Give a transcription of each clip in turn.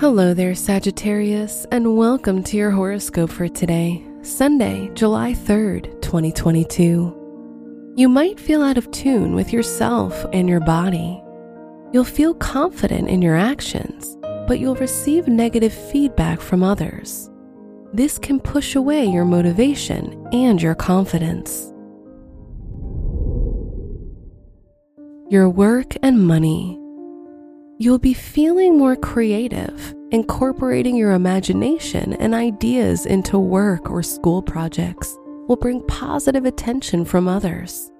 Hello there, Sagittarius, and welcome to your horoscope for today, Sunday, July 3rd, 2022. You might feel out of tune with yourself and your body. You'll feel confident in your actions, but you'll receive negative feedback from others. This can push away your motivation and your confidence. Your work and money. You'll be feeling more creative, incorporating your imagination and ideas into work or school projects will bring positive attention from others.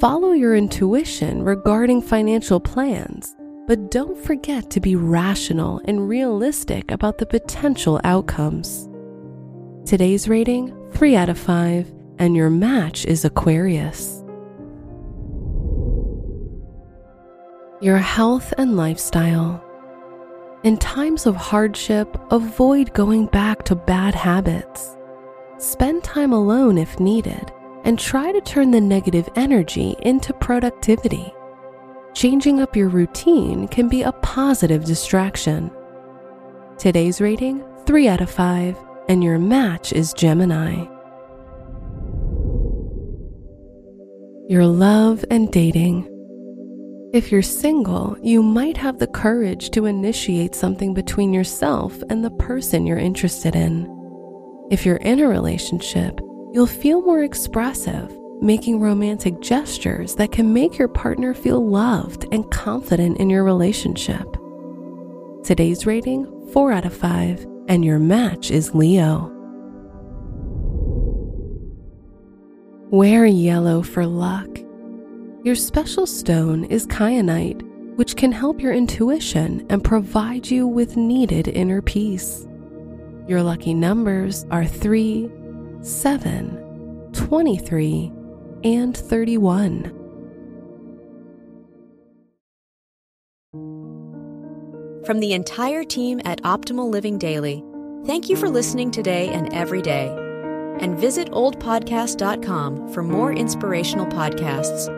Follow your intuition regarding financial plans, but don't forget to be rational and realistic about the potential outcomes. Today's rating 3 out of 5, and your match is Aquarius. Your health and lifestyle. In times of hardship, avoid going back to bad habits. Spend time alone if needed, and try to turn the negative energy into productivity. Changing up your routine can be a positive distraction. Today's rating 3 out of 5, and your match is Gemini. Your love and dating. If you're single, you might have the courage to initiate something between yourself and the person you're interested in. If you're in a relationship, you'll feel more expressive, making romantic gestures that can make your partner feel loved and confident in your relationship. Today's rating 4 out of 5, and your match is Leo. Wear yellow for luck. Your special stone is kyanite, which can help your intuition and provide you with needed inner peace. Your lucky numbers are 3, 7, 23, and 31. From the entire team at Optimal Living Daily, thank you for listening today and every day. And visit oldpodcast.com for more inspirational podcasts.